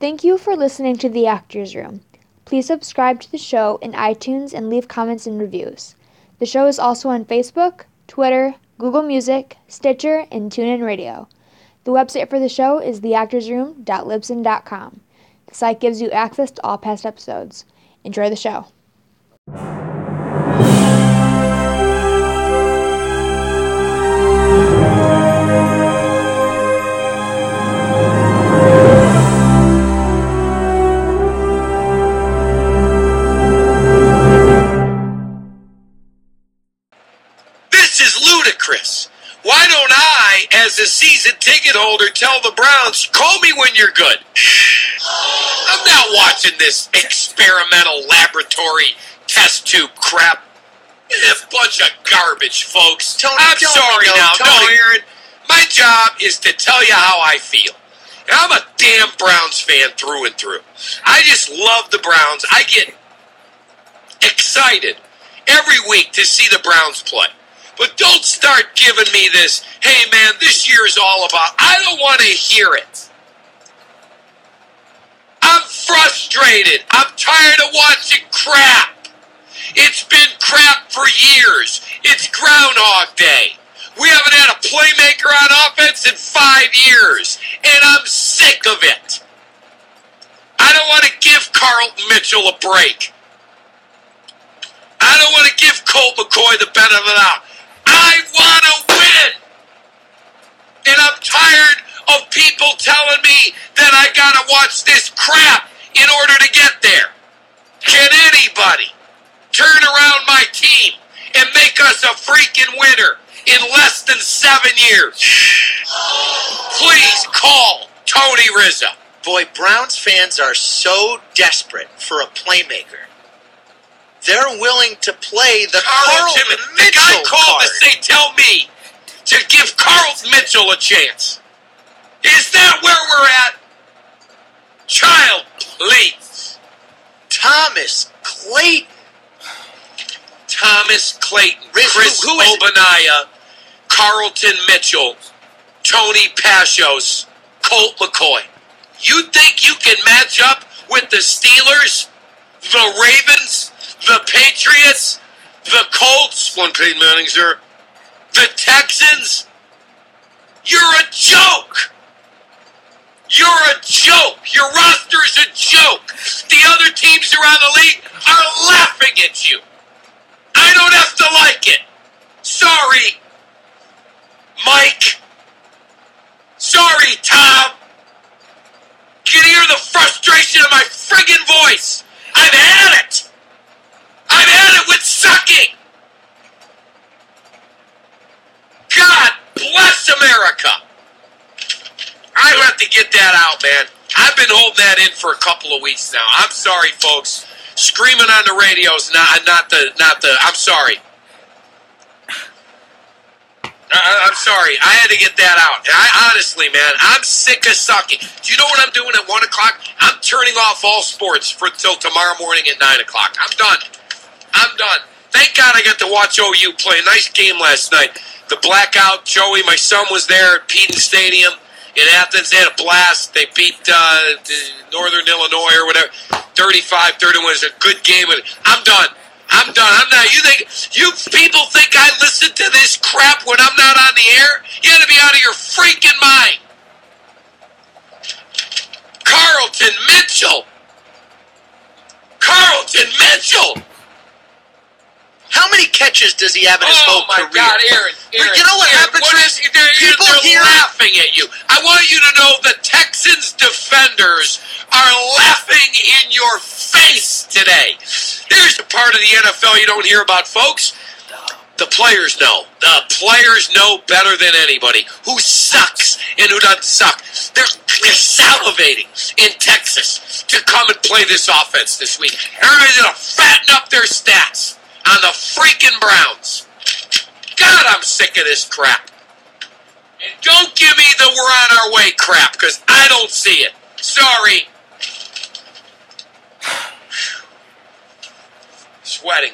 Thank you for listening to The Actors Room. Please subscribe to the show in iTunes and leave comments and reviews. The show is also on Facebook, Twitter, Google Music, Stitcher, and TuneIn Radio. The website for the show is theactorsroom.libsyn.com. The site gives you access to all past episodes. Enjoy the show. Is ludicrous. Why don't I, as a season ticket holder, tell the Browns, call me when you're good? I'm not watching this experimental laboratory test tube crap. It's a bunch of garbage, folks. Tony, I'm sorry know, now. No, Tony. Aaron. My job is to tell you how I feel. And I'm a damn Browns fan through and through. I just love the Browns. I get excited every week to see the Browns play. But don't start giving me this, hey man, this year is all about. I don't want to hear it. I'm frustrated. I'm tired of watching crap. It's been crap for years. It's Groundhog Day. We haven't had a playmaker on offense in five years, and I'm sick of it. I don't want to give Carlton Mitchell a break. I don't want to give Colt McCoy the benefit of the doubt. I want to win. And I'm tired of people telling me that I got to watch this crap in order to get there. Can anybody turn around my team and make us a freaking winner in less than seven years? Please call Tony Rizzo. Boy, Browns fans are so desperate for a playmaker. They're willing to play the Carl, Carlton, Carlton the guy called card. to say, tell me to give Carl Mitchell a chance. Is that where we're at? Child, please. Thomas Clayton. Thomas Clayton, Chris who- who is it? Ogbonnaya, Carlton Mitchell, Tony Pashos, Colt McCoy. You think you can match up with the Steelers, the Ravens, the Patriots, the Colts, one Peyton Manning, sir, the Texans? You're a joke! You're a joke! Your roster is a joke! The other teams around the league are laughing at you! I don't have to like it! Sorry, Mike! Sorry, Tom! You can hear the frustration in my friggin' voice! I've had it! I've had it with sucking! God bless America! I have to get that out, man. I've been holding that in for a couple of weeks now. I'm sorry, folks. Screaming on the radio's not not the not the. I'm sorry. I, I'm sorry. I had to get that out. I honestly, man, I'm sick of sucking. Do you know what I'm doing at one o'clock? I'm turning off all sports for till tomorrow morning at nine o'clock. I'm done. I'm done. Thank God I got to watch OU play. A nice game last night. The blackout, Joey, my son was there at Peden Stadium in Athens. They had a blast. They beat uh, Northern Illinois or whatever. 35 31 was a good game. I'm done. I'm done. I'm not. You think you people think I listen to this crap when I'm not on the air? You got to be out of your freaking mind. Carlton Mitchell. Carlton Mitchell. How many catches does he have in his Oh whole my? God, Aaron! Aaron you know what Aaron, happens what is they're, people they're hear- laughing at you. I want you to know the Texans defenders are laughing in your face today. There's a part of the NFL you don't hear about, folks. The players know. The players know better than anybody who sucks and who doesn't suck. They're, they're salivating in Texas to come and play this offense this week. Everybody's going to fatten up their stats on the freaking Browns. God, I'm sick of this crap. And don't give me the we're on our way crap, because I don't see it. Sorry. Sweating.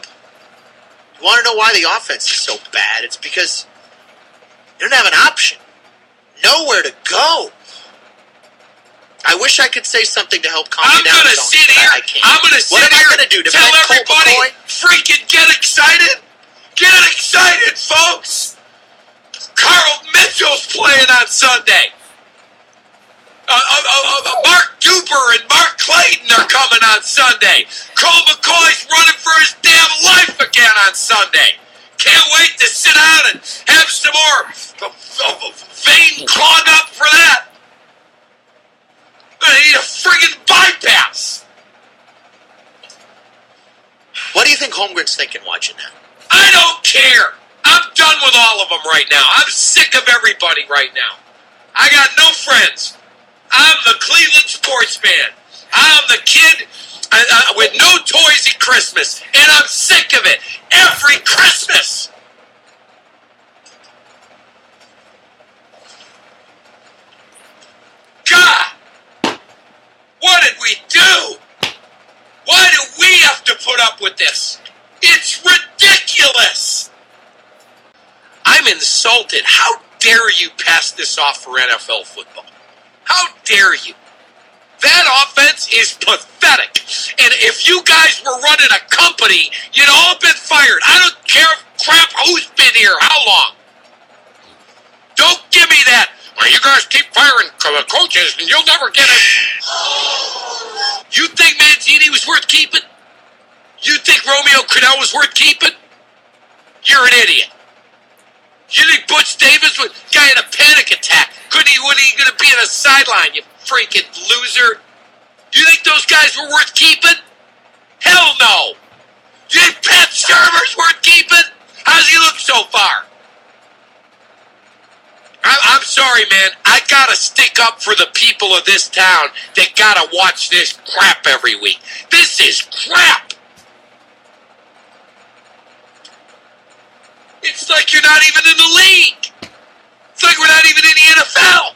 You want to know why the offense is so bad? It's because they don't have an option. Nowhere to go. I wish I could say something to help calm I'm you down. gonna Tony, sit but here. I can't. I'm gonna sit What am I gonna do, Tell defend Colt everybody, freaking get excited. Get excited, folks. Carl Mitchell's playing on Sunday. Uh, uh, uh, uh, Mark Duper and Mark Clayton are coming on Sunday. Colt McCoy's running for his damn life again on Sunday. Can't wait to sit down and have some more uh, uh, vein clog up for that. I need a friggin' bypass. What do you think Holmgren's thinking watching that? I don't care. I'm done with all of them right now. I'm sick of everybody right now. I got no friends. I'm the Cleveland sportsman. I'm the kid uh, uh, with no toys at Christmas, and I'm sick of it every Christmas. God, what did we do? Why do we have to put up with this? It's ridiculous. I'm insulted. How dare you pass this off for NFL football? How dare you? That offense is pathetic. And if you guys were running a company, you'd all been fired. I don't care crap who's been here, how long. Don't give me that. Well, you guys keep firing co- uh, coaches and you'll never get it. You think Mangini was worth keeping? You think Romeo Crennel was worth keeping? You're an idiot. You think Butch Davis was guy had a panic attack? Couldn't he? Wasn't he going to be on a sideline? You freaking loser. You think those guys were worth keeping? Hell no. You think Pat worth keeping? How's he look so far? I- I'm sorry, man. I gotta stick up for the people of this town that gotta watch this crap every week. This is crap. It's like you're not even in the league. It's like we're not even in the NFL.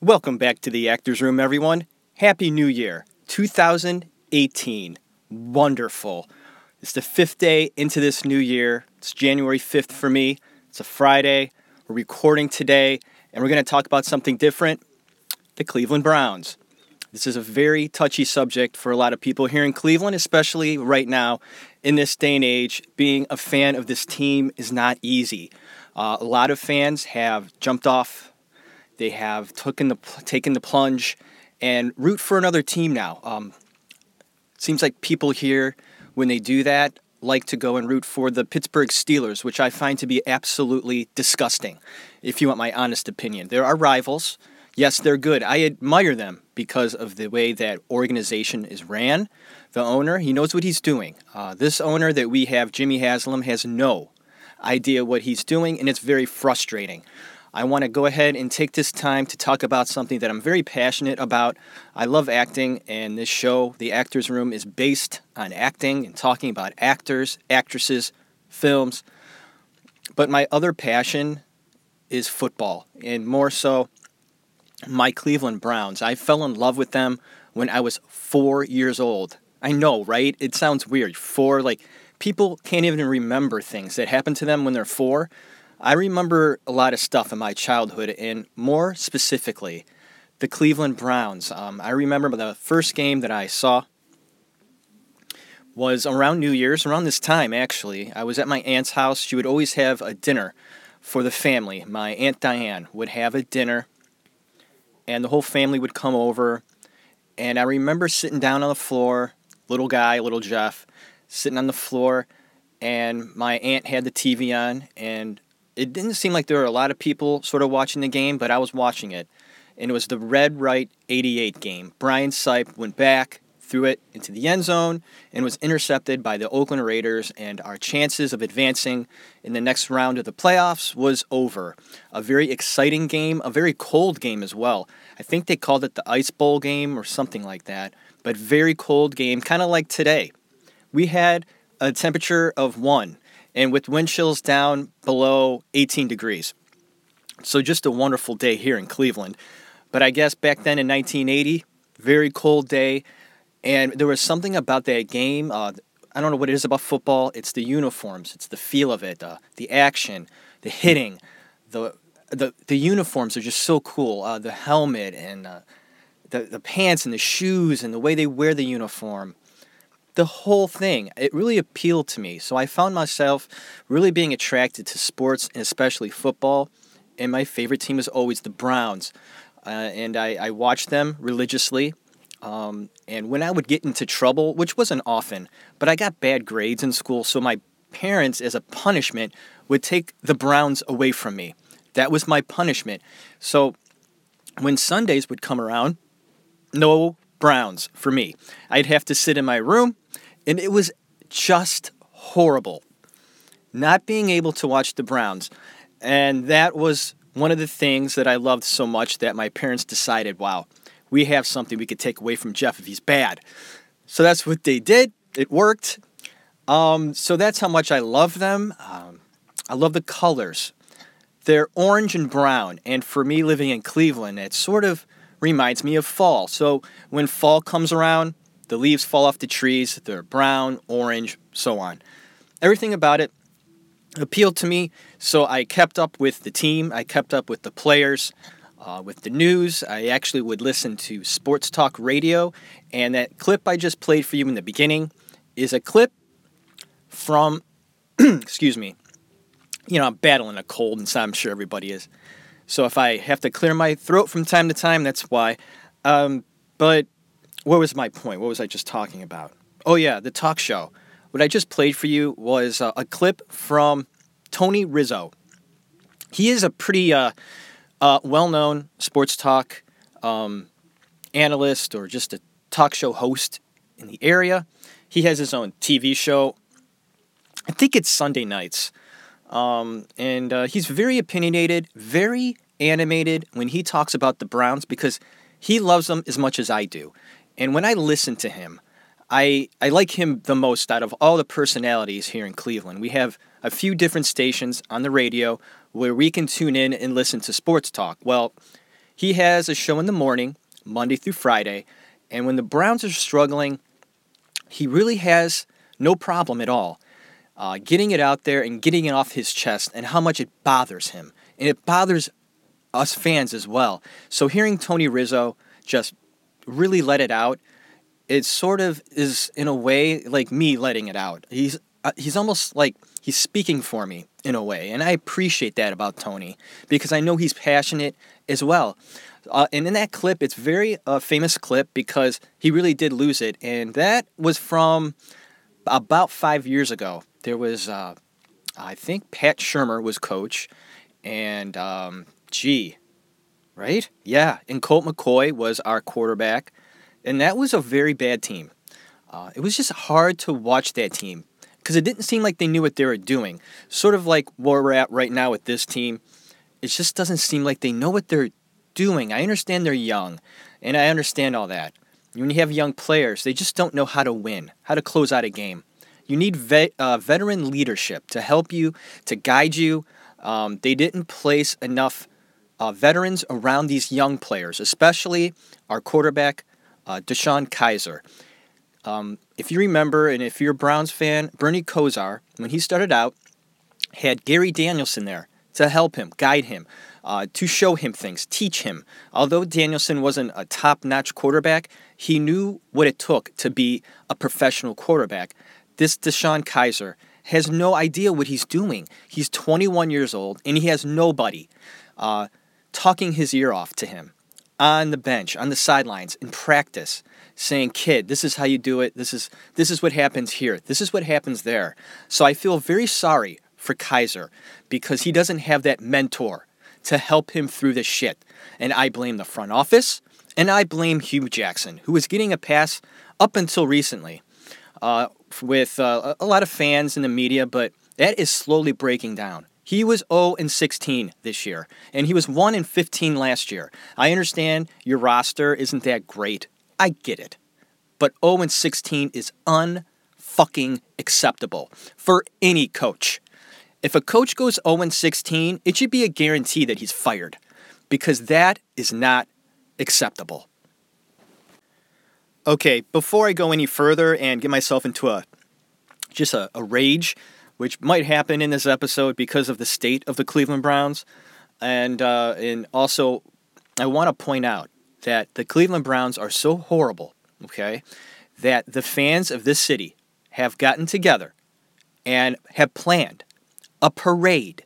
Welcome back to the Actors Room, everyone. Happy New Year, 2018. Wonderful. It's the fifth day into this new year. It's January 5th for me. It's a Friday. We're recording today, and we're going to talk about something different the Cleveland Browns. This is a very touchy subject for a lot of people here in Cleveland, especially right now in this day and age. Being a fan of this team is not easy. Uh, a lot of fans have jumped off they have taken the taken the plunge and root for another team now. Um, seems like people here, when they do that, like to go and root for the Pittsburgh Steelers, which I find to be absolutely disgusting. If you want my honest opinion, there are rivals. Yes, they're good. I admire them because of the way that organization is ran. The owner, he knows what he's doing. Uh, this owner that we have, Jimmy Haslam, has no idea what he's doing, and it's very frustrating. I want to go ahead and take this time to talk about something that I'm very passionate about. I love acting, and this show, The Actors Room, is based on acting and talking about actors, actresses, films. But my other passion is football, and more so, my Cleveland Browns. I fell in love with them when I was four years old. I know, right? It sounds weird. Four, like, people can't even remember things that happened to them when they're four. I remember a lot of stuff in my childhood, and more specifically, the Cleveland Browns. Um, I remember the first game that I saw was around New Year's, around this time actually. I was at my aunt's house. She would always have a dinner for the family. My Aunt Diane would have a dinner, and the whole family would come over. And I remember sitting down on the floor, little guy, little Jeff, sitting on the floor, and my aunt had the TV on, and it didn't seem like there were a lot of people sort of watching the game, but I was watching it. And it was the Red Right 88 game. Brian Sipe went back, threw it into the end zone, and was intercepted by the Oakland Raiders, and our chances of advancing in the next round of the playoffs was over. A very exciting game, a very cold game as well. I think they called it the Ice Bowl game or something like that, but very cold game, kind of like today. We had a temperature of one and with wind chills down below 18 degrees. So just a wonderful day here in Cleveland. But I guess back then in 1980, very cold day, and there was something about that game. Uh, I don't know what it is about football. It's the uniforms, it's the feel of it, uh, the action, the hitting, the the the uniforms are just so cool. Uh, the helmet and uh, the the pants and the shoes and the way they wear the uniform, the whole thing. It really appealed to me. So I found myself really being attracted to sports and especially football. And my favorite team was always the Browns, uh, and I, I watched them religiously. Um, and when I would get into trouble, which wasn't often, but I got bad grades in school, so my parents, as a punishment, would take the Browns away from me. That was my punishment. So when Sundays would come around, no Browns for me. I'd have to sit in my room, and it was just horrible not being able to watch the Browns. And that was one of the things that I loved so much that my parents decided, wow, we have something we could take away from Jeff if he's bad. So that's what they did. It worked. Um, so that's how much I love them. Um, I love the colors. They're orange and brown. And for me living in Cleveland, it sort of reminds me of fall. So when fall comes around, the leaves fall off the trees. They're brown, orange, so on. Everything about it appealed to me. So I kept up with the team, I kept up with the players. Uh, with the news, I actually would listen to sports talk radio, and that clip I just played for you in the beginning is a clip from, excuse me, you know, I'm battling a cold, and so I'm sure everybody is. So if I have to clear my throat from time to time, that's why. Um, but what was my point? What was I just talking about? Oh, yeah, the talk show. What I just played for you was uh, a clip from Tony Rizzo. He is a pretty uh, uh, well known sports talk um, analyst or just a talk show host in the area. He has his own TV show. I think it's Sunday nights. Um, and uh, he's very opinionated, very animated when he talks about the Browns because he loves them as much as I do. And when I listen to him, I, I like him the most out of all the personalities here in Cleveland. We have a few different stations on the radio where we can tune in and listen to sports talk. Well, he has a show in the morning, Monday through Friday, and when the Browns are struggling, he really has no problem at all uh, getting it out there and getting it off his chest and how much it bothers him. And it bothers us fans as well. So hearing Tony Rizzo just really let it out, it sort of is in a way like me letting it out. He's uh, he's almost like he's speaking for me in a way, and I appreciate that about Tony because I know he's passionate as well. Uh, and in that clip, it's very uh, famous clip because he really did lose it, and that was from about five years ago there was, uh, I think Pat Shurmur was coach, and um, gee, right? Yeah, and Colt McCoy was our quarterback, and that was a very bad team. Uh, it was just hard to watch that team because it didn't seem like they knew what they were doing. Sort of like where we're at right now with this team. It just doesn't seem like they know what they're doing. I understand they're young, and I understand all that. When you have young players, they just don't know how to win, how to close out a game. You need vet, uh, veteran leadership to help you, to guide you. Um, they didn't place enough uh, veterans around these young players, especially our quarterback, uh, DeShone Kizer. Um, if you remember, and if you're a Browns fan, Bernie Kosar, when he started out, had Gary Danielson there to help him, guide him, uh, to show him things, teach him. Although Danielson wasn't a top notch quarterback, he knew what it took to be a professional quarterback. This DeShone Kizer has no idea what he's doing. He's 21 years old and he has nobody uh, talking his ear off to him on the bench, on the sidelines, in practice, saying, "Kid, this is how you do it. This is this is what happens here. This is what happens there." So I feel very sorry for Kizer because he doesn't have that mentor to help him through this shit. And I blame the front office and I blame Hue Jackson, who was getting a pass up until recently. Uh, with uh, a lot of fans in the media, but that is slowly breaking down. He was 0 and 16 this year, and he was 1 and 15 last year. I understand your roster isn't that great. I get it. But 0 and 16 is unfucking acceptable for any coach. If a coach goes 0 and 16, it should be a guarantee that he's fired because that is not acceptable. Okay, before I go any further and get myself into a just a, a rage, which might happen in this episode because of the state of the Cleveland Browns, and uh, and also I want to point out that the Cleveland Browns are so horrible, okay, that the fans of this city have gotten together and have planned a parade,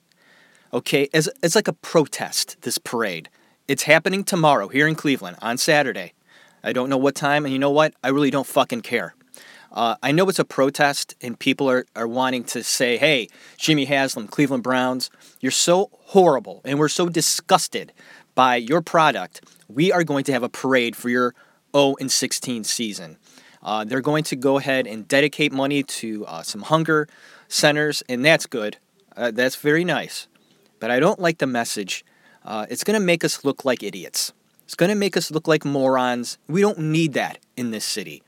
okay, as, as like a protest, this parade. It's happening tomorrow here in Cleveland on Saturday. I don't know what time, and you know what? I really don't fucking care. Uh, I know it's a protest, and people are, are wanting to say, hey, Jimmy Haslam, Cleveland Browns, you're so horrible, and we're so disgusted by your product. We are going to have a parade for your 0 and 16 season. Uh, they're going to go ahead and dedicate money to uh, some hunger centers, and that's good. Uh, that's very nice. But I don't like the message. Uh, it's going to make us look like idiots. It's going to make us look like morons. We don't need that in this city.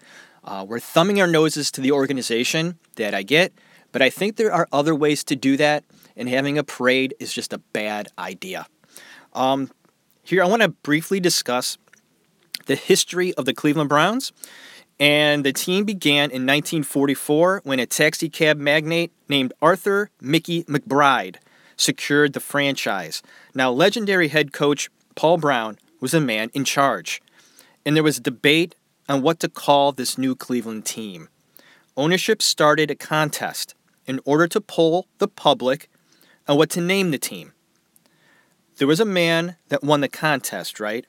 Uh, we're thumbing our noses to the organization that I get, but I think there are other ways to do that, and having a parade is just a bad idea. Um, here, I want to briefly discuss the history of the Cleveland Browns. And the team began in 1944 when a taxi cab magnate named Arthur Mickey McBride secured the franchise. Now, legendary head coach Paul Brown was the man in charge. And there was debate on what to call this new Cleveland team. Ownership started a contest in order to poll the public on what to name the team. There was a man that won the contest, right?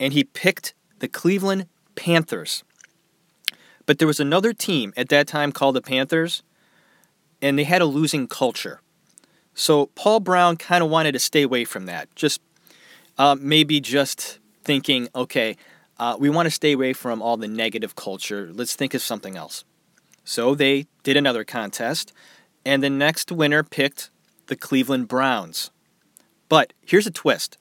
And he picked the Cleveland Panthers. But there was another team at that time called the Panthers, and they had a losing culture. So Paul Brown kind of wanted to stay away from that. Just uh, maybe just thinking, okay, uh, we want to stay away from all the negative culture. Let's think of something else. So they did another contest, and the next winner picked the Cleveland Browns. But here's a twist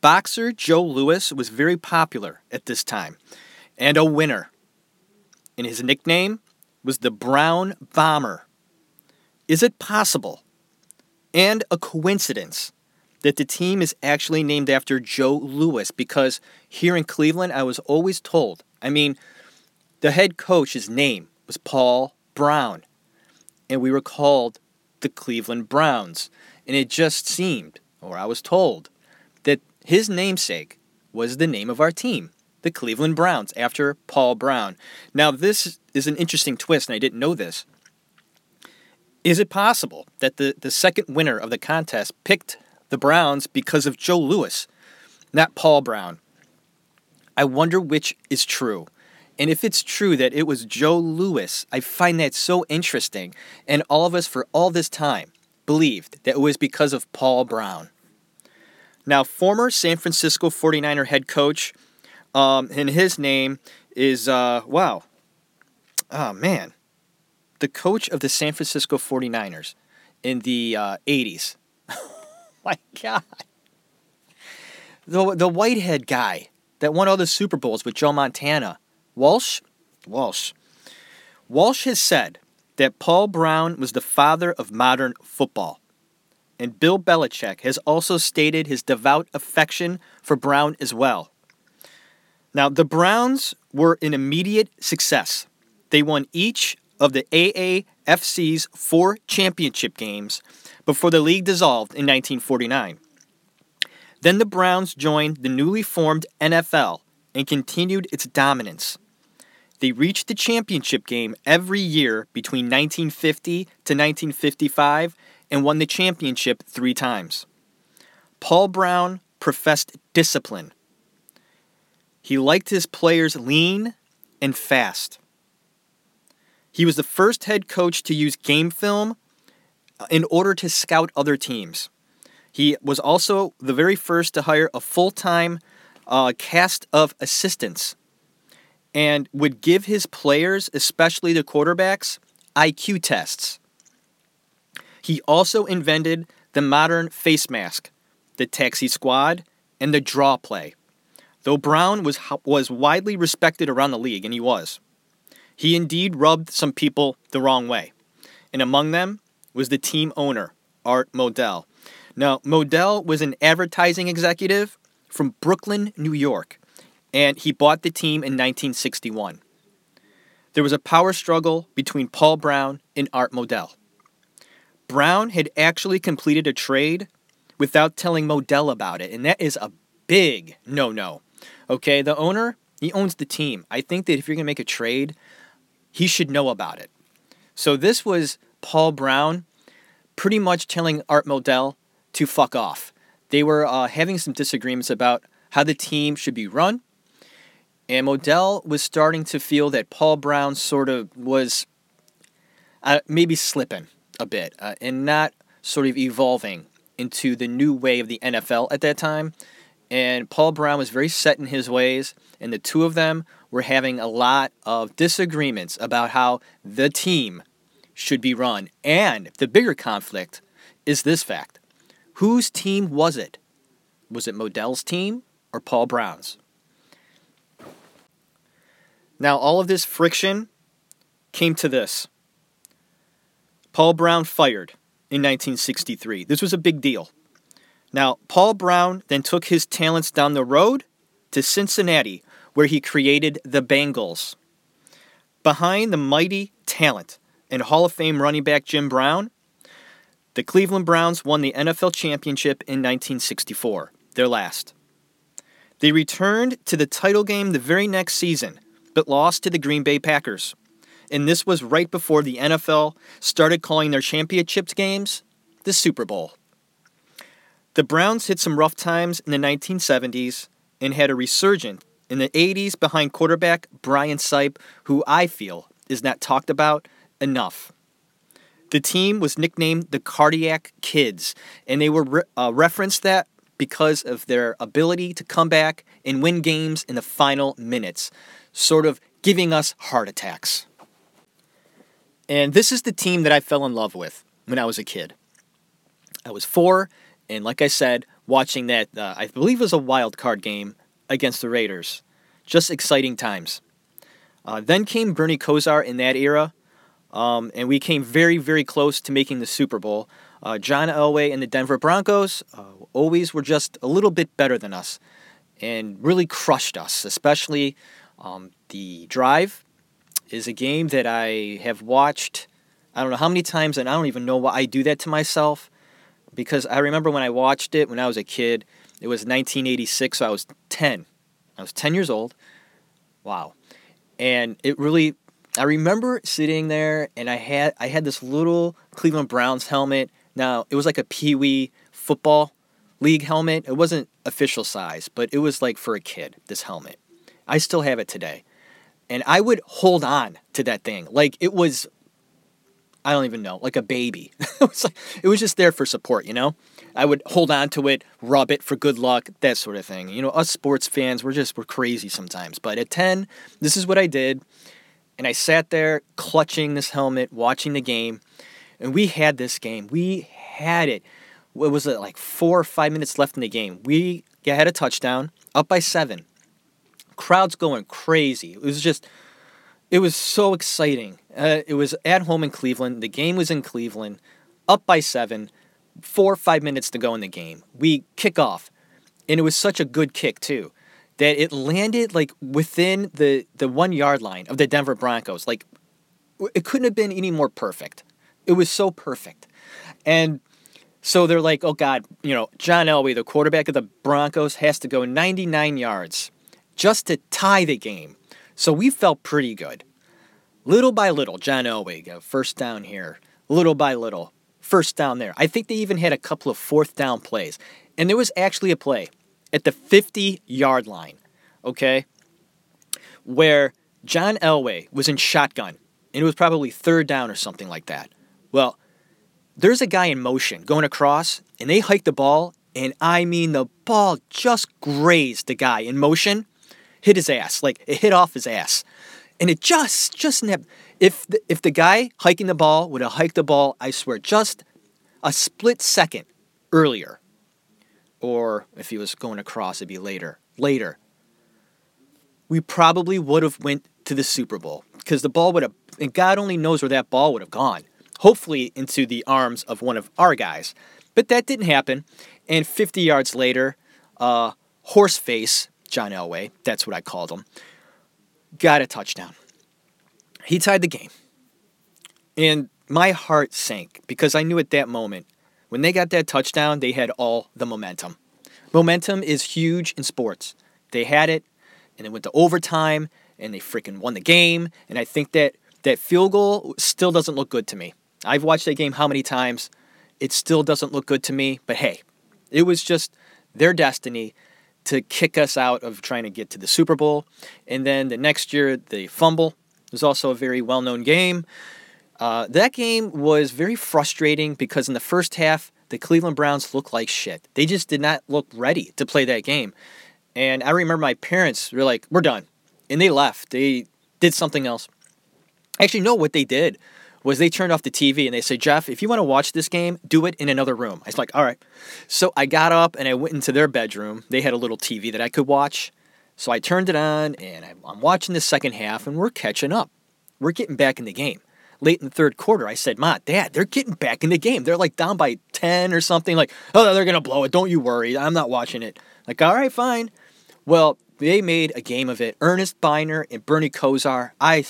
boxer Joe Louis was very popular at this time and a winner. And his nickname was the Brown Bomber. Is it possible and a coincidence that the team is actually named after Joe Louis because here in Cleveland, I was always told, I mean, the head coach's name was Paul Brown, and we were called the Cleveland Browns. And it just seemed, or I was told, that his namesake was the name of our team, the Cleveland Browns, after Paul Brown. Now, this is an interesting twist, and I didn't know this. Is it possible that the, the second winner of the contest picked the Browns because of Joe Louis, not Paul Brown. I wonder which is true. And if it's true that it was Joe Louis, I find that so interesting. And all of us for all this time believed that it was because of Paul Brown. Now, former San Francisco 49er head coach, um, and his name is, uh, wow, oh man, the coach of the San Francisco 49ers in the uh, 80s. my God. The, the whitehead guy that won all the Super Bowls with Joe Montana. Walsh? Walsh. Walsh has said that Paul Brown was the father of modern football. And Bill Belichick has also stated his devout affection for Brown as well. Now, the Browns were an immediate success. They won each of the AAFC's four championship games before the league dissolved in 1949. Then the Browns joined the newly formed NFL and continued its dominance. They reached the championship game every year between 1950 to 1955 and won the championship three times. Paul Brown professed discipline. He liked his players lean and fast. He was the first head coach to use game film in order to scout other teams. He was also the very first to hire a full time uh, cast of assistants and would give his players, especially the quarterbacks, IQ tests. He also invented the modern face mask, the taxi squad, and the draw play. Though Brown was, was widely respected around the league, and he was, he indeed rubbed some people the wrong way. And among them was the team owner, Art Modell. Now, Modell was an advertising executive from Brooklyn, New York, and he bought the team in 1961. There was a power struggle between Paul Brown and Art Modell. Brown had actually completed a trade without telling Modell about it. And that is a big no no. Okay, the owner, he owns the team. I think that if you're going to make a trade, he should know about it. So this was Paul Brown pretty much telling Art Modell to fuck off. They were uh, having some disagreements about how the team should be run. And Modell was starting to feel that Paul Brown sort of was uh, maybe slipping a bit uh, and not sort of evolving into the new way of the NFL at that time. And Paul Brown was very set in his ways, and the two of them were having a lot of disagreements about how the team should be run. And the bigger conflict is this fact whose team was it? Was it Modell's team or Paul Brown's? Now, all of this friction came to this. Paul Brown fired in 1963. This was a big deal. Now, Paul Brown then took his talents down the road to Cincinnati, where he created the Bengals. Behind the mighty talent and Hall of Fame running back Jim Brown, the Cleveland Browns won the NFL championship in 1964, their last. They returned to the title game the very next season, but lost to the Green Bay Packers. And this was right before the NFL started calling their championship games the Super Bowl. The Browns hit some rough times in the 1970s and had a resurgence in the 80s behind quarterback Brian Sipe, who I feel is not talked about enough. The team was nicknamed the Cardiac Kids, and they were re- uh, referenced that because of their ability to come back and win games in the final minutes, sort of giving us heart attacks. And this is the team that I fell in love with when I was a kid. I was four, and like I said, watching that, uh, I believe was a wild card game against the Raiders. Just exciting times. Uh, then came Bernie Kosar in that era, um, and we came very, very close to making the Super Bowl. Uh, John Elway and the Denver Broncos uh, always were just a little bit better than us and really crushed us, especially um, the drive is a game that I have watched I don't know how many times, and I don't even know why I do that to myself because I remember when I watched it when I was a kid, it was 1986, so I was 10. I was 10 years old. Wow. And it really I remember sitting there and I had I had this little Cleveland Browns helmet. Now, it was like a pee-wee football league helmet. It wasn't official size, but it was like for a kid, this helmet. I still have it today. And I would hold on to that thing like it was I don't even know, like a baby. it, was like, it was just there for support, you know? I would hold on to it, rub it for good luck, that sort of thing. You know, us sports fans, we're just, we're crazy sometimes. But at 10, this is what I did. And I sat there clutching this helmet, watching the game. And we had this game. We had it. What was it, like four or five minutes left in the game? We had a touchdown, up by seven. Crowds going crazy. It was just, it was so exciting. Uh, it was at home in Cleveland. The game was in Cleveland, up by seven, four or five minutes to go in the game. We kick off, and it was such a good kick too that it landed like within the the one yard line of the Denver Broncos. Like it couldn't have been any more perfect. It was so perfect, and so they're like, oh God, you know, John Elway, the quarterback of the Broncos, has to go 99 yards just to tie the game. So we felt pretty good. Little by little, John Elway go first down here. Little by little, first down there. I think they even had a couple of fourth down plays. And there was actually a play at the 50 yard line, okay, where John Elway was in shotgun and it was probably third down or something like that. Well, there's a guy in motion going across and they hike the ball, and I mean, the ball just grazed the guy in motion hit his ass. Like it hit off his ass. And it just, just never. If the, if the guy hiking the ball would have hiked the ball, I swear, just a split second earlier, or if he was going across, it'd be later. Later, we probably would have went to the Super Bowl because the ball would have, and God only knows where that ball would have gone. Hopefully into the arms of one of our guys, but that didn't happen. And 50 yards later, uh, Horseface John Elway, that's what I called him, got a touchdown. He tied the game. And my heart sank because I knew at that moment When they got that touchdown, they had all the momentum. Momentum is huge in sports. They had it, and it went to overtime, and they freaking won the game. And I think that that field goal still doesn't look good to me. I've watched that game how many times? It still doesn't look good to me. But hey, it was just their destiny to kick us out of trying to get to the Super Bowl. And then the next year, the fumble was also a very well known game. Uh, that game was very frustrating because in the first half, the Cleveland Browns looked like shit. They just did not look ready to play that game. And I remember my parents were like, we're done. And they left. They did something else. Actually, no, what they did was they turned off the TV and they said, Jeff, if you want to watch this game, do it in another room. I was like, all right. So I got up and I went into their bedroom. They had a little TV that I could watch. So I turned it on and I'm watching the second half and we're catching up. We're getting back in the game. Late in the third quarter, I said, Ma, Dad, they're getting back in the game. They're like down by 10 or something. Like, oh, they're going to blow it. Don't you worry. I'm not watching it. Like, all right, fine. Well, they made a game of it. Ernest Byner and Bernie Kosar. I,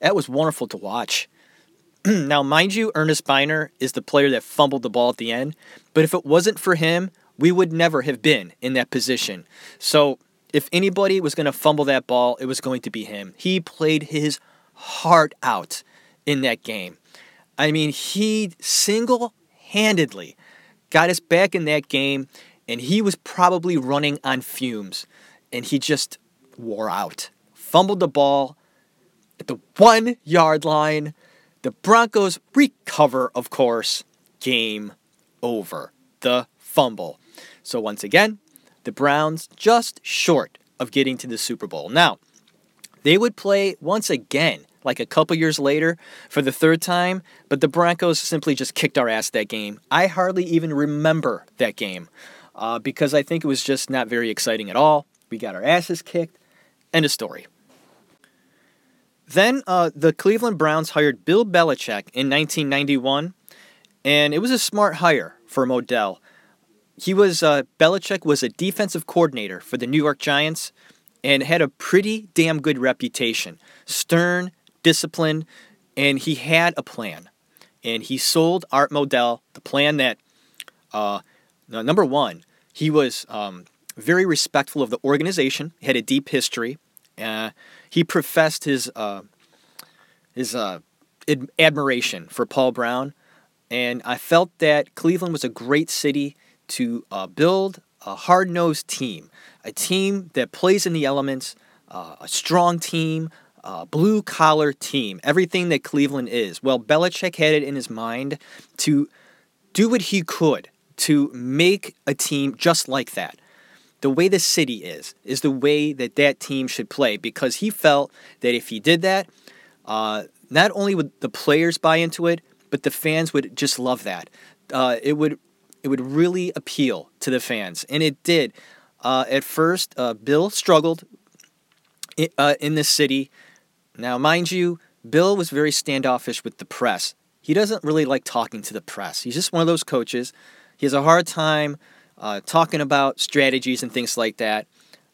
that was wonderful to watch. now, mind you, Ernest Byner is the player that fumbled the ball at the end, but if it wasn't for him, we would never have been in that position. So, if anybody was going to fumble that ball, it was going to be him. He played his heart out in that game. I mean, he single handedly got us back in that game, and he was probably running on fumes, and he just wore out. Fumbled the ball at the one yard line the Broncos recover, of course. Game over. The fumble. So, once again, the Browns just short of getting to the Super Bowl. Now, they would play once again, like a couple years later, for the third time, but the Broncos simply just kicked our ass that game. I hardly even remember that game uh, because I think it was just not very exciting at all. We got our asses kicked. End of story. Then uh, the Cleveland Browns hired Bill Belichick in 1991, and it was a smart hire for Modell. He was uh, Belichick was a defensive coordinator for the New York Giants and had a pretty damn good reputation. Stern, disciplined, and he had a plan. And he sold Art Modell the plan that, uh, number one, he was um, very respectful of the organization, had a deep history. Uh, he professed his uh, his uh, ad- admiration for Paul Brown, and I felt that Cleveland was a great city to uh, build a hard nosed team, a team that plays in the elements, uh, a strong team, a blue collar team, everything that Cleveland is. Well, Belichick had it in his mind to do what he could to make a team just like that the way the city is is the way that that team should play because he felt that if he did that, uh, not only would the players buy into it, but the fans would just love that. Uh, it would it would really appeal to the fans, and it did. Uh, at first, uh, Bill struggled in, uh, in this city. Now, mind you, Bill was very standoffish with the press. He doesn't really like talking to the press. He's just one of those coaches. He has a hard time uh, talking about strategies and things like that.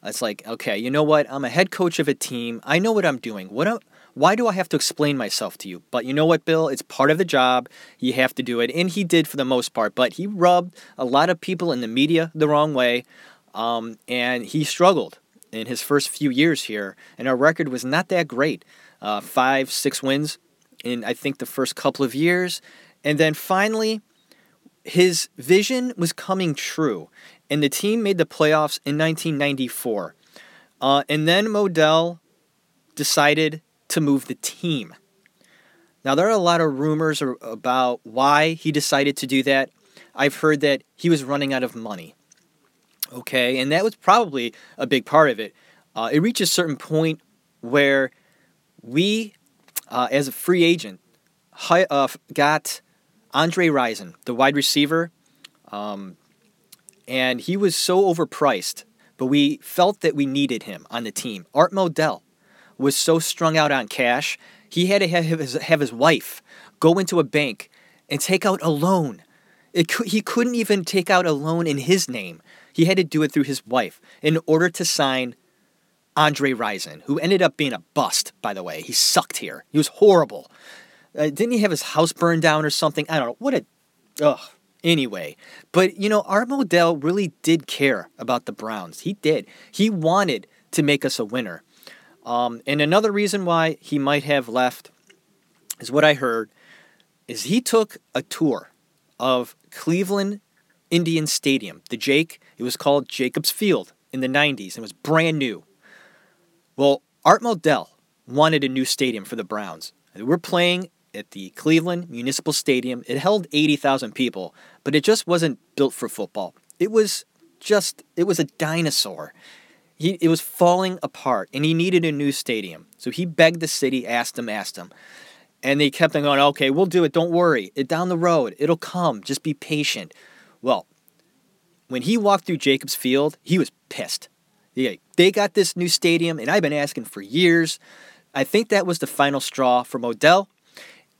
It's like, okay, you know what? I'm a head coach of a team. I know what I'm doing. What? Am, why do I have to explain myself to you? But you know what, Bill? It's part of the job. You have to do it, and he did for the most part. But he rubbed a lot of people in the media the wrong way, um, and he struggled in his first few years here. And our record was not that great. Uh, five, six wins in I think the first couple of years, and then finally his vision was coming true, and the team made the playoffs in 1994. Uh, and then Modell decided to move the team. Now, there are a lot of rumors about why he decided to do that. I've heard that he was running out of money. Okay, and that was probably a big part of it. Uh, it reached a certain point where we, uh, as a free agent, uh, got Andre Rison, the wide receiver, um, and he was so overpriced, but we felt that we needed him on the team. Art Modell was so strung out on cash, he had to have his, have his wife go into a bank and take out a loan. It, he couldn't even take out a loan in his name. He had to do it through his wife in order to sign Andre Rison, who ended up being a bust, by the way. He sucked here. He was horrible. Uh, didn't he have his house burned down or something? I don't know. What a. Ugh. anyway. But, you know, Art Modell really did care about the Browns. He did. He wanted to make us a winner. Um, and another reason why he might have left is what I heard is he took a tour of Cleveland Indian Stadium, the Jake. It was called Jacobs Field in the 90s and was brand new. Well, Art Modell wanted a new stadium for the Browns. We're playing at the Cleveland Municipal Stadium. It held 80,000 people, but it just wasn't built for football. It was just, it was a dinosaur. He, it was falling apart, and he needed a new stadium. So he begged the city, asked them, asked them. And they kept on going, okay, we'll do it. Don't worry. It down the road. It'll come. Just be patient. Well, when he walked through Jacobs Field, he was pissed. Yeah, they got this new stadium, and I've been asking for years. I think that was the final straw for Modell,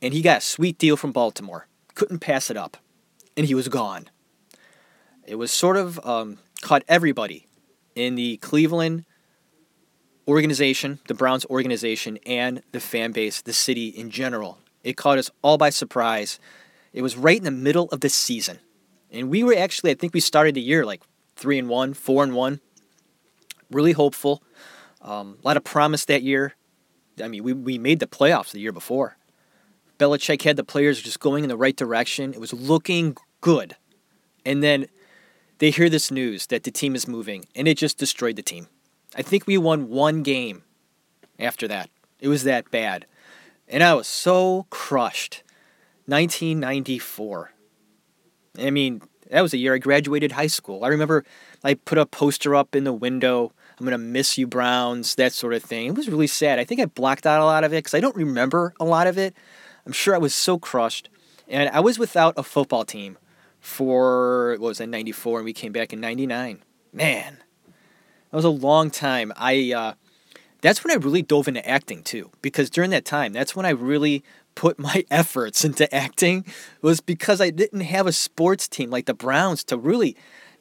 and he got a sweet deal from Baltimore. Couldn't pass it up, and he was gone. It was sort of um, caught everybody in the Cleveland organization, the Browns organization, and the fan base, the city in general. It caught us all by surprise. It was right in the middle of the season. And we were actually, I think we started the year like three and one, four and one. Really hopeful. Um, a lot of promise that year. I mean, we, we made the playoffs the year before. Belichick had the players just going in the right direction. It was looking good. And then they hear this news that the team is moving, and it just destroyed the team. I think we won one game after that. It was that bad. And I was so crushed. 1994. I mean, that was a year I graduated high school. I remember I put a poster up in the window. I'm to miss you, Browns, that sort of thing. It was really sad. I think I blocked out a lot of it because I don't remember a lot of it. I'm sure I was so crushed. And I was without a football team for, what was it, 94, and we came back in 99. Man, that was a long time. I, uh, that's when I really dove into acting too, because during that time, that's when I really put my efforts into acting was because I didn't have a sports team like the Browns to really.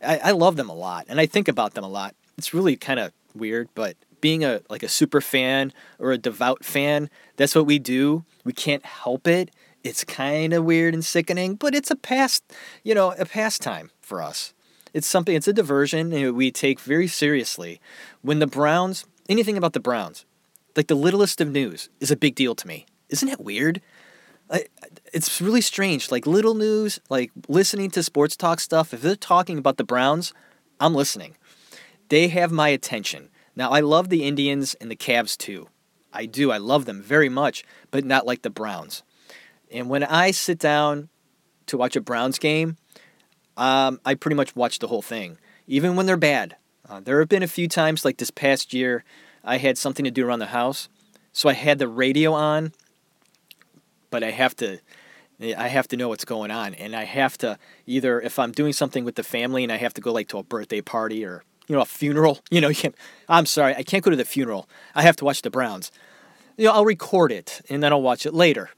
I, I love them a lot, and I think about them a lot. It's really kind of weird, but being a like a super fan or a devout fan, that's what we do. We can't help it. It's kind of weird and sickening, but it's a past, you know, a pastime for us. It's something. It's a diversion and we take very seriously. When the Browns, anything about the Browns, like the littlest of news, is a big deal to me. Isn't it weird? I, it's really strange. Like little news, like listening to sports talk stuff. If they're talking about the Browns, I'm listening. They have my attention. Now I love the Indians and the Cavs too. I do. I love them very much, but not like the Browns. And when I sit down to watch a Browns game, um, I pretty much watch the whole thing, even when they're bad. Uh, there have been a few times, like this past year, I had something to do around the house, so I had the radio on but I have to I have to know what's going on and I have to either if I'm doing something with the family and I have to go like to a birthday party or you know a funeral, you know, you I'm sorry, I can't go to the funeral. I have to watch the Browns. You know, I'll record it and then I'll watch it later.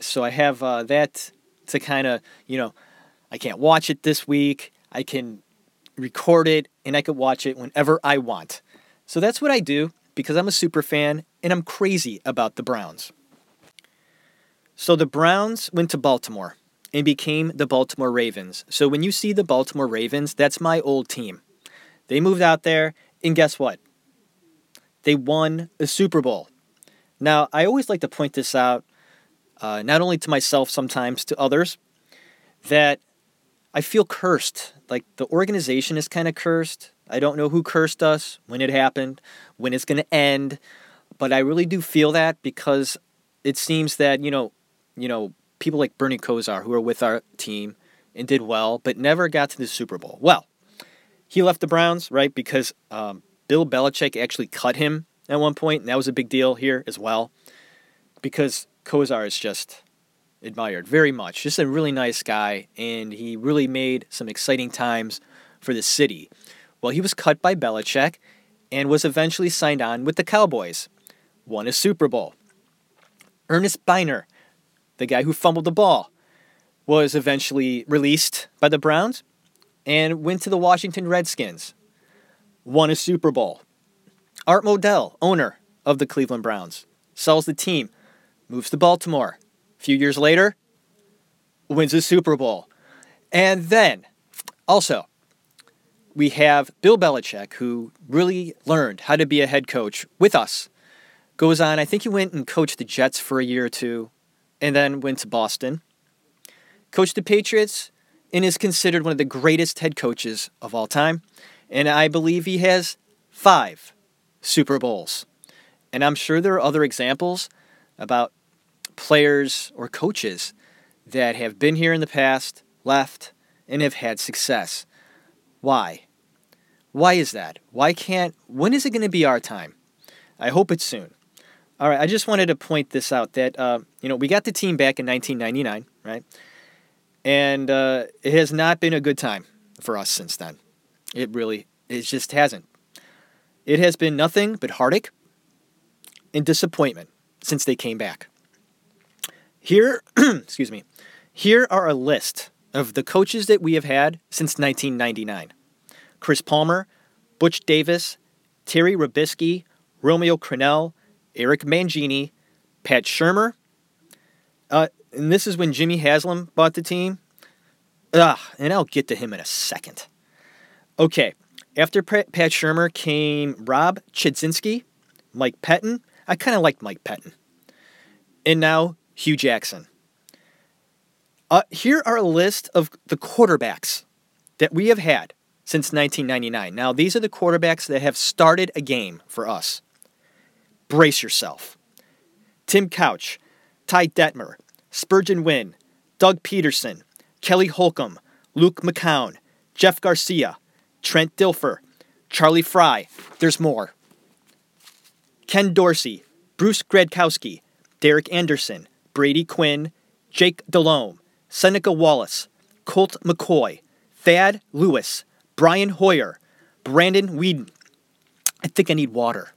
So I have uh, that to kind of, you know, I can't watch it this week. I can record it and I can watch it whenever I want. So that's what I do because I'm a super fan and I'm crazy about the Browns. So the Browns went to Baltimore and became the Baltimore Ravens. So when you see the Baltimore Ravens, that's my old team. They moved out there, and guess what? They won a Super Bowl. Now, I always like to point this out, uh, not only to myself, sometimes to others, that I feel cursed. Like the organization is kind of cursed. I don't know who cursed us, when it happened, when it's going to end, but I really do feel that because it seems that, you know, you know, people like Bernie Kosar who were with our team and did well, but never got to the Super Bowl. Well, he left the Browns, right? Because um, Bill Belichick actually cut him at one point, and that was a big deal here as well. Because Kosar is just admired very much. Just a really nice guy, and he really made some exciting times for the city. Well, he was cut by Belichick and was eventually signed on with the Cowboys. Won a Super Bowl. Ernest Byner the guy who fumbled the ball, was eventually released by the Browns and went to the Washington Redskins. Won a Super Bowl. Art Modell, owner of the Cleveland Browns, sells the team, moves to Baltimore. A few years later, wins a Super Bowl. And then, also, we have Bill Belichick, who really learned how to be a head coach with us. Goes on, I think he went and coached the Jets for a year or two, and then went to Boston. Coached the Patriots, and is considered one of the greatest head coaches of all time. And I believe he has five Super Bowls. And I'm sure there are other examples about players or coaches that have been here in the past, left, and have had success. Why? Why is that? Why can't, when is it going to be our time? I hope it's soon. All right, I just wanted to point this out that, uh, you know, we got the team back in 1999, right? And uh, it has not been a good time for us since then. It really, it just hasn't. It has been nothing but heartache and disappointment since they came back. Here, excuse me, here are a list of the coaches that we have had since 1999 Chris Palmer, Butch Davis, Terry Robiskie, Romeo Crennel, Eric Mangini, Pat Shurmur. Uh, and this is when Jimmy Haslam bought the team. Ah, and I'll get to him in a second. Okay, after Pat Shurmur came Rob Chudzinski, Mike Pettine. I kind of liked Mike Pettine. And now Hue Jackson. Uh, here are a list of the quarterbacks that we have had since 1999. Now, these are the quarterbacks that have started a game for us. Brace yourself. Tim Couch, Ty Detmer, Spurgeon Wynn, Doug Pederson, Kelly Holcomb, Luke McCown, Jeff Garcia, Trent Dilfer, Charlie Frye, There's more. Ken Dorsey, Bruce Gradkowski, Derek Anderson, Brady Quinn, Jake Delhomme, Seneca Wallace, Colt McCoy, Thad Lewis, Brian Hoyer, Brandon Weeden. I think I need water.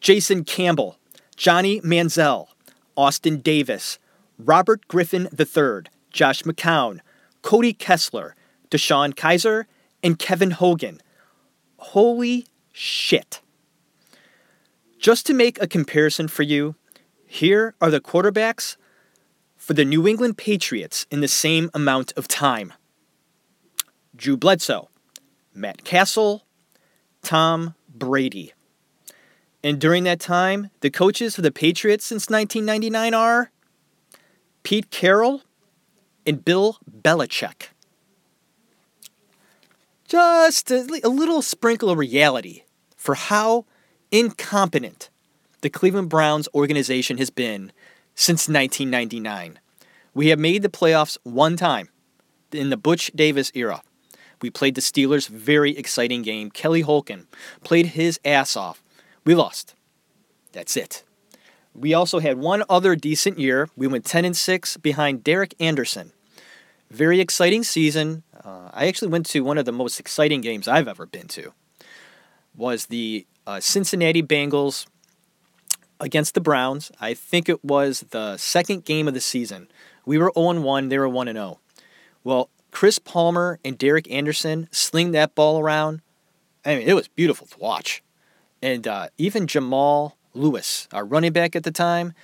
Jason Campbell, Johnny Manziel, Austin Davis, Robert Griffin III, Josh McCown, Cody Kessler, DeShone Kizer, and Kevin Hogan. Holy shit. Just to make a comparison for you, here are the quarterbacks for the New England Patriots in the same amount of time Drew Bledsoe, Matt Cassel, Tom Brady. And during that time, the coaches for the Patriots since 1999 are Pete Carroll and Bill Belichick. Just a, a little sprinkle of reality for how incompetent the Cleveland Browns organization has been since 1999. We have made the playoffs one time in the Butch Davis era. We played the Steelers' very exciting game. Kelly Holcomb played his ass off. We lost. That's it. We also had one other decent year. We went 10 and 6 behind Derek Anderson. Very exciting season. Uh, I actually went to one of the most exciting games I've ever been to. Was the uh, Cincinnati Bengals against the Browns. I think it was the second game of the season. We were 0 1, they were 1 0. Well, Chris Palmer and Derek Anderson sling that ball around. I mean, it was beautiful to watch. And uh, even Jamal Lewis, our running back at the time,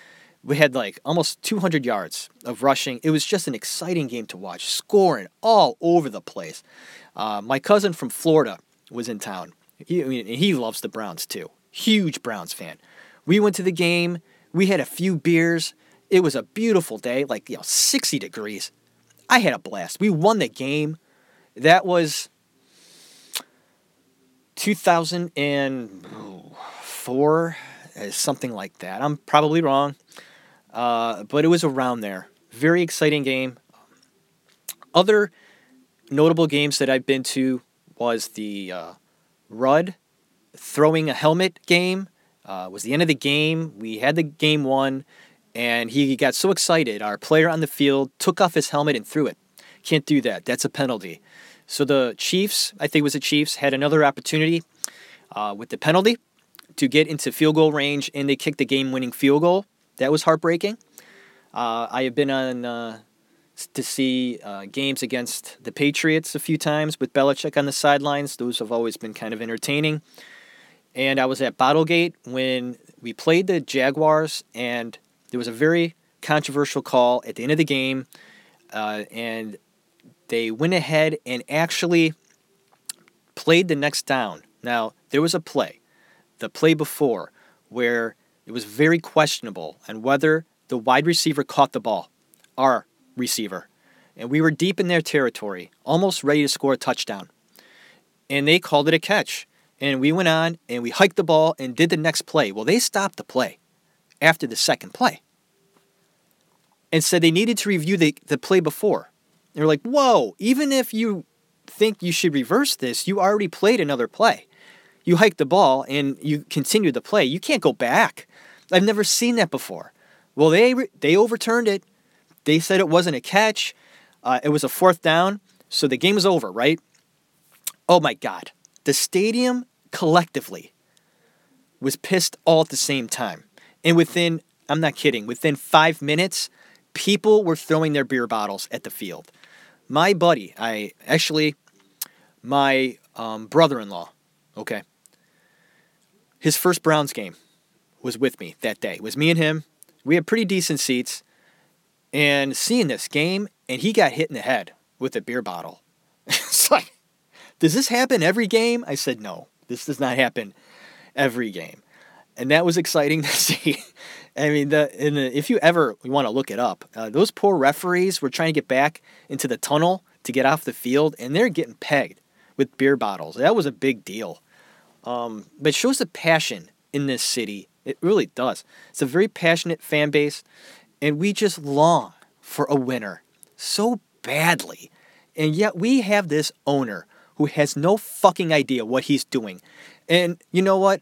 we had like almost 200 yards of rushing. It was just an exciting game to watch, scoring all over the place. Uh, my cousin from Florida was in town. He, I mean, he loves the Browns too. Huge Browns fan. We went to the game. We had a few beers. It was a beautiful day, like you know, 60 degrees. I had a blast. We won the game. That was 2004, uh, something like that. I'm probably wrong, uh, but it was around there. Very exciting game. Other notable games that I've been to was the uh, Rudd throwing a helmet game. Uh, was the end of the game. We had the game won, and he got so excited. Our player on the field took off his helmet and threw it. Can't do that. That's a penalty. So the Chiefs, I think it was the Chiefs, had another opportunity uh, with the penalty to get into field goal range, and they kicked the game-winning field goal. That was heartbreaking. Uh, I have been on uh, to see uh, games against the Patriots a few times with Belichick on the sidelines. Those have always been kind of entertaining. And I was at Bottlegate when we played the Jaguars, and there was a very controversial call at the end of the game. Uh, and they went ahead and actually played the next down. Now, there was a play, the play before, where it was very questionable on whether the wide receiver caught the ball, our receiver. And we were deep in their territory, almost ready to score a touchdown. And they called it a catch. And we went on and we hiked the ball and did the next play. Well, they stopped the play after the second play and said they needed to review the, the play before. They were like, whoa, even if you think you should reverse this, you already played another play. You hiked the ball and you continued the play. You can't go back. I've never seen that before. Well, they they overturned it. They said it wasn't a catch. Uh, it was a fourth down, so the game was over, right? Oh my God. The stadium collectively was pissed all at the same time. And within, I'm not kidding, within five minutes, people were throwing their beer bottles at the field. My buddy, I actually, my um, brother in law, okay, his first Browns game was with me that day. It was me and him. We had pretty decent seats. And seeing this game, and he got hit in the head with a beer bottle. it's like, does this happen every game? I said, no, this does not happen every game. And that was exciting to see. I mean, the, the if you ever want to look it up, uh, those poor referees were trying to get back into the tunnel to get off the field, and they're getting pegged with beer bottles. That was a big deal. Um, but it shows the passion in this city. It really does. It's a very passionate fan base, and we just long for a winner so badly. And yet we have this owner who has no fucking idea what he's doing. And you know what?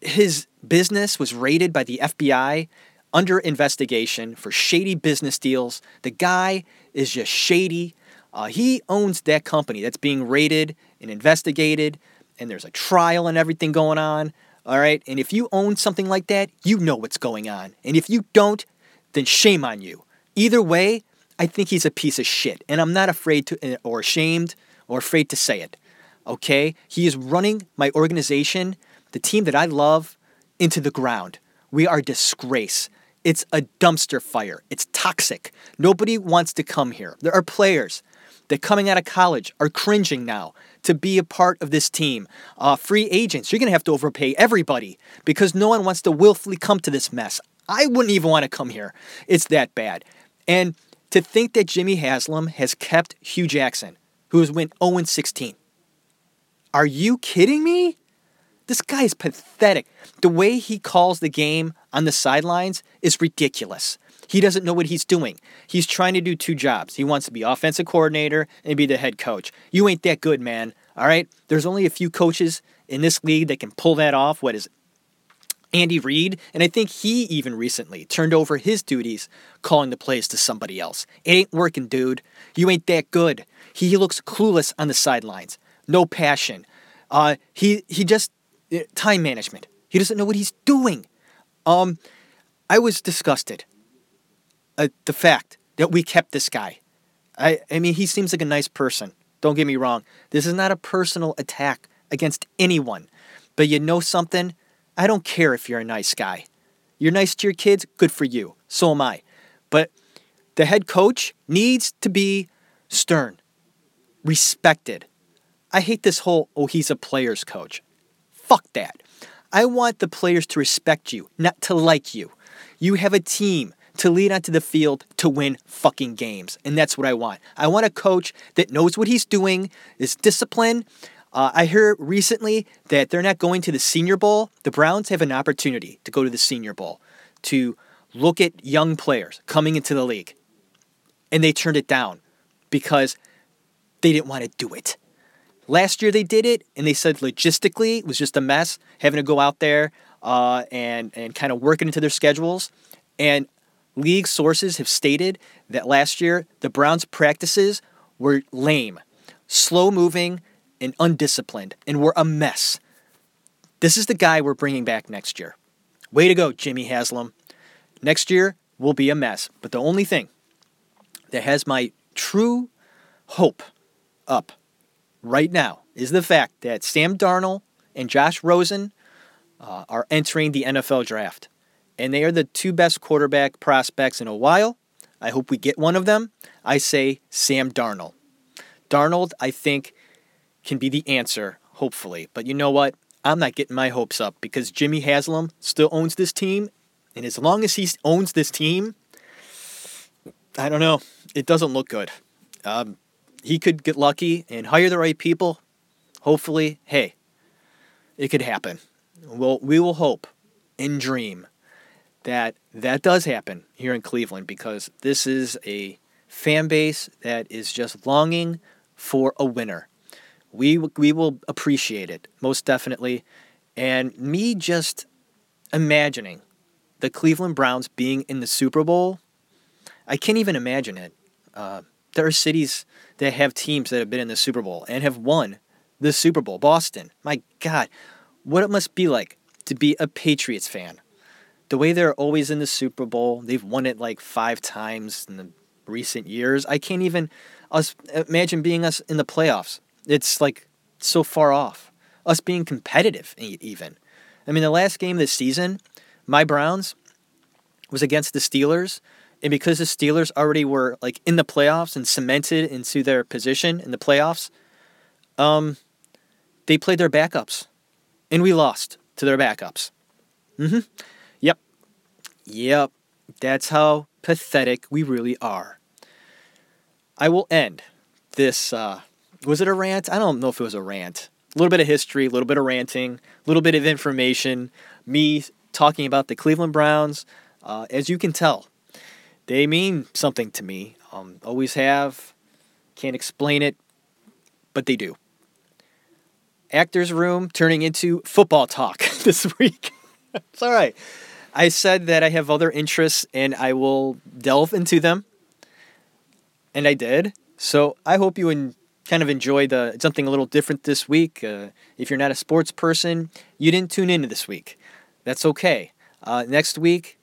his business was raided by the FBI under investigation for shady business deals. The guy is just shady. Uh, he owns that company that's being raided and investigated, and there's a trial and everything going on. All right. And if you own something like that, you know what's going on. And if you don't, then shame on you. Either way, I think he's a piece of shit. And I'm not afraid to, or ashamed, or afraid to say it. Okay? He is running my organization the team that I love, into the ground. We are disgrace. It's a dumpster fire. It's toxic. Nobody wants to come here. There are players that coming out of college are cringing now to be a part of this team. Uh, free agents, you're going to have to overpay everybody because no one wants to willfully come to this mess. I wouldn't even want to come here. It's that bad. And to think that Jimmy Haslam has kept Hue Jackson, who has went 0 16. Are you kidding me? This guy is pathetic. The way he calls the game on the sidelines is ridiculous. He doesn't know what he's doing. He's trying to do two jobs. He wants to be offensive coordinator and be the head coach. You ain't that good, man. All right? There's only a few coaches in this league that can pull that off. What is it? Andy Reid, and I think he even recently turned over his duties calling the plays to somebody else. It ain't working, dude. You ain't that good. He looks clueless on the sidelines. No passion. Uh, he he just time management. He doesn't know what he's doing. Um, I was disgusted at the fact that we kept this guy. I, I mean, he seems like a nice person. Don't get me wrong. This is not a personal attack against anyone. But you know something? I don't care if you're a nice guy. You're nice to your kids, good for you. So am I. But the head coach needs to be stern, respected. I hate this whole, oh, he's a player's coach. Fuck that. I want the players to respect you, not to like you. You have a team to lead onto the field to win fucking games. And that's what I want. I want a coach that knows what he's doing, is disciplined. Uh, I hear recently that they're not going to the Senior Bowl. The Browns have an opportunity to go to the Senior Bowl to look at young players coming into the league. And they turned it down because they didn't want to do it. Last year they did it, and they said logistically it was just a mess, having to go out there uh, and and kind of work it into their schedules. And league sources have stated that last year the Browns' practices were lame, slow moving, and undisciplined, and were a mess. This is the guy we're bringing back next year. Way to go, Jimmy Haslam. Next year will be a mess, but the only thing that has my true hope up right now is the fact that Sam Darnold and Josh Rosen uh, are entering the NFL draft. And they are the two best quarterback prospects in a while. I hope we get one of them. I say Sam Darnold. Darnold, I think, can be the answer, hopefully. But you know what? I'm not getting my hopes up because Jimmy Haslam still owns this team. And as long as he owns this team, I don't know. It doesn't look good. Um, he could get lucky and hire the right people. Hopefully, hey, it could happen. Well, we will hope and dream that that does happen here in Cleveland because this is a fan base that is just longing for a winner. We we will appreciate it most definitely, and me just imagining the Cleveland Browns being in the Super Bowl, I can't even imagine it. Uh, there are cities that have teams that have been in the Super Bowl and have won the Super Bowl. Boston, my God, what it must be like to be a Patriots fan. The way they're always in the Super Bowl, they've won it like five times in the recent years. I can't even us imagine being us in the playoffs. It's like so far off. Us being competitive, even. I mean, the last game this season, my Browns was against the Steelers, and because the Steelers already were like in the playoffs and cemented into their position in the playoffs, um, they played their backups, and we lost to their backups. Mm-hmm. Yep. Yep. That's how pathetic we really are. I will end this. Uh, was it a rant? I don't know if it was a rant. A little bit of history, a little bit of ranting, a little bit of information. Me talking about the Cleveland Browns. Uh, as you can tell, they mean something to me. Um, always have. Can't explain it, but they do. Actors Room turning into football talk this week. it's all right. I said that I have other interests and I will delve into them and I did. So I hope you in, kind of enjoy the something a little different this week. Uh, if you're not a sports person, you didn't tune in this week. That's okay. Uh, next week,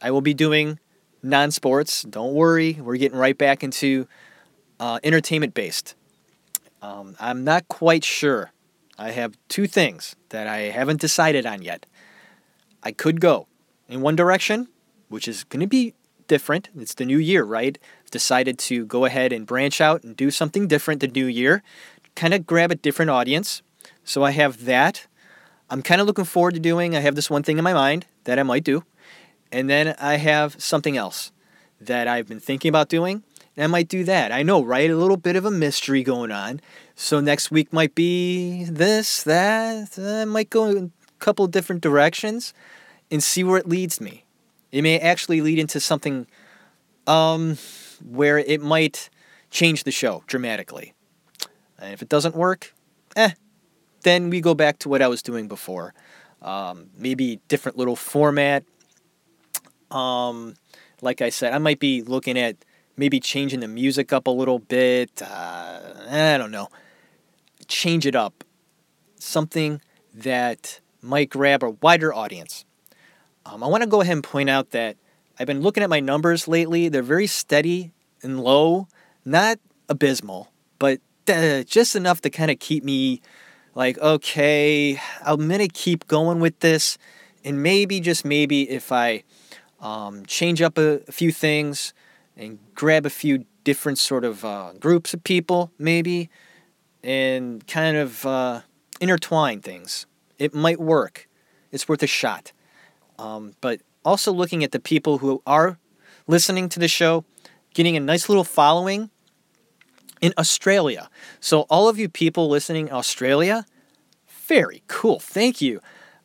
I will be doing non-sports. Don't worry, we're getting right back into uh, entertainment-based. Um, I'm not quite sure. I have two things that I haven't decided on yet. I could go in one direction, which is going to be different. It's the new year, right? decided to go ahead and branch out and do something different the new year, kind of grab a different audience. So I have that. I'm kind of looking forward to doing. I have this one thing in my mind that I might do. And then I have something else that I've been thinking about doing. And I might do that. I know, right? A little bit of a mystery going on. So next week might be this, that. I might go in a couple different directions and see where it leads me. It may actually lead into something um, where it might change the show dramatically. And if it doesn't work, eh, then we go back to what I was doing before. Um, maybe different little format. Um, like I said, I might be looking at maybe changing the music up a little bit. Uh, I don't know. Change it up. Something that might grab a wider audience. Um, I want to go ahead and point out that I've been looking at my numbers lately. They're very steady and low, not abysmal, but uh, just enough to kind of keep me like, okay, I'm going to keep going with this. And maybe, just maybe, if I um, change up a, a, few things and grab a few different sort of uh, groups of people, maybe, and kind of uh, intertwine things, it might work. It's worth a shot. Um, but also looking at the people who are listening to the show, getting a nice little following in Australia. So, all of you people listening in Australia, very cool. Thank you.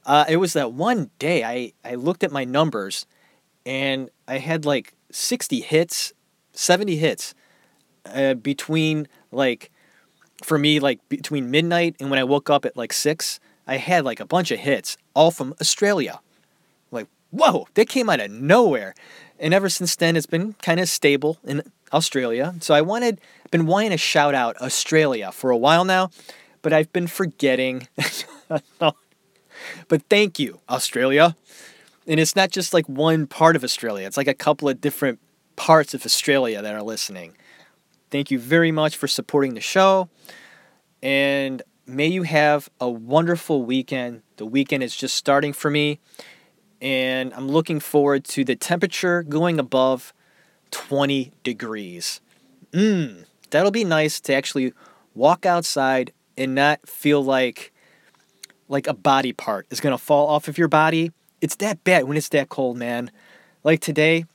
Uh, it was that one day I, I looked at my numbers and I had like 60 hits, 70 hits uh, between like, for me, like between midnight and when I woke up at like 6, I had like a bunch of hits, all from Australia Like whoa, that came out of nowhere. And ever since then, it's been kind of stable in Australia. So I wanted, been wanting to shout out Australia for a while now, but I've been forgetting. but thank you, Australia. And it's not just like one part of Australia, it's like a couple of different parts of Australia that are listening. Thank you very much for supporting the show. And may you have a wonderful weekend. The weekend is just starting for me and I'm looking forward to the temperature going above 20 degrees. Mmm, that'll be nice to actually walk outside and not feel like like a body part is going to fall off of your body. It's that bad when it's that cold, man. Like today,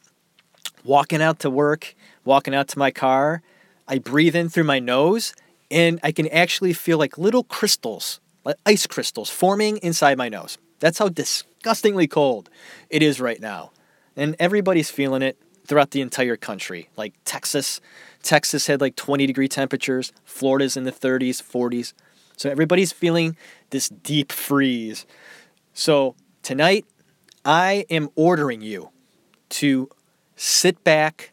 walking out to work, walking out to my car, I breathe in through my nose and I can actually feel like little crystals, like ice crystals forming inside my nose. That's how disgustingly cold it is right now. And everybody's feeling it throughout the entire country. Like Texas, Texas had like 20 degree temperatures, Florida's in the 30s, 40s. So everybody's feeling this deep freeze. So tonight, I am ordering you to sit back,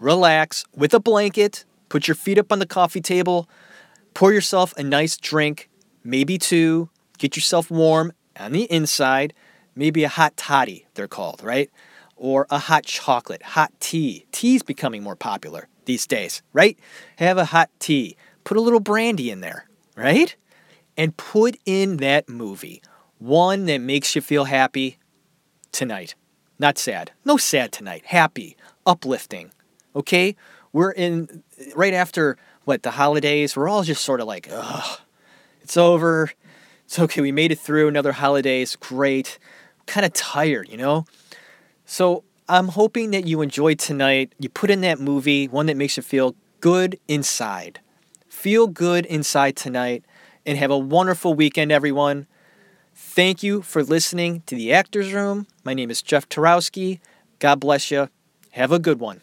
relax with a blanket, put your feet up on the coffee table, pour yourself a nice drink, maybe two, get yourself warm on the inside, maybe a hot toddy, they're called, right? Or a hot chocolate, hot tea. Tea's becoming more popular these days, right? Have a hot tea. Put a little brandy in there, right? And put in that movie. One that makes you feel happy tonight. Not sad. No sad tonight. Happy, uplifting. Okay? We're in right after what the holidays. We're all just sort of like, ugh, it's over. It's okay. We made it through another holiday. holidays. Great. Kind of tired, you know? So I'm hoping that you enjoyed tonight. You put in that movie, one that makes you feel good inside. Feel good inside tonight and have a wonderful weekend, everyone. Thank you for listening to the Actors Room. My name is Jeff Tarowski. God bless you. Have a good one.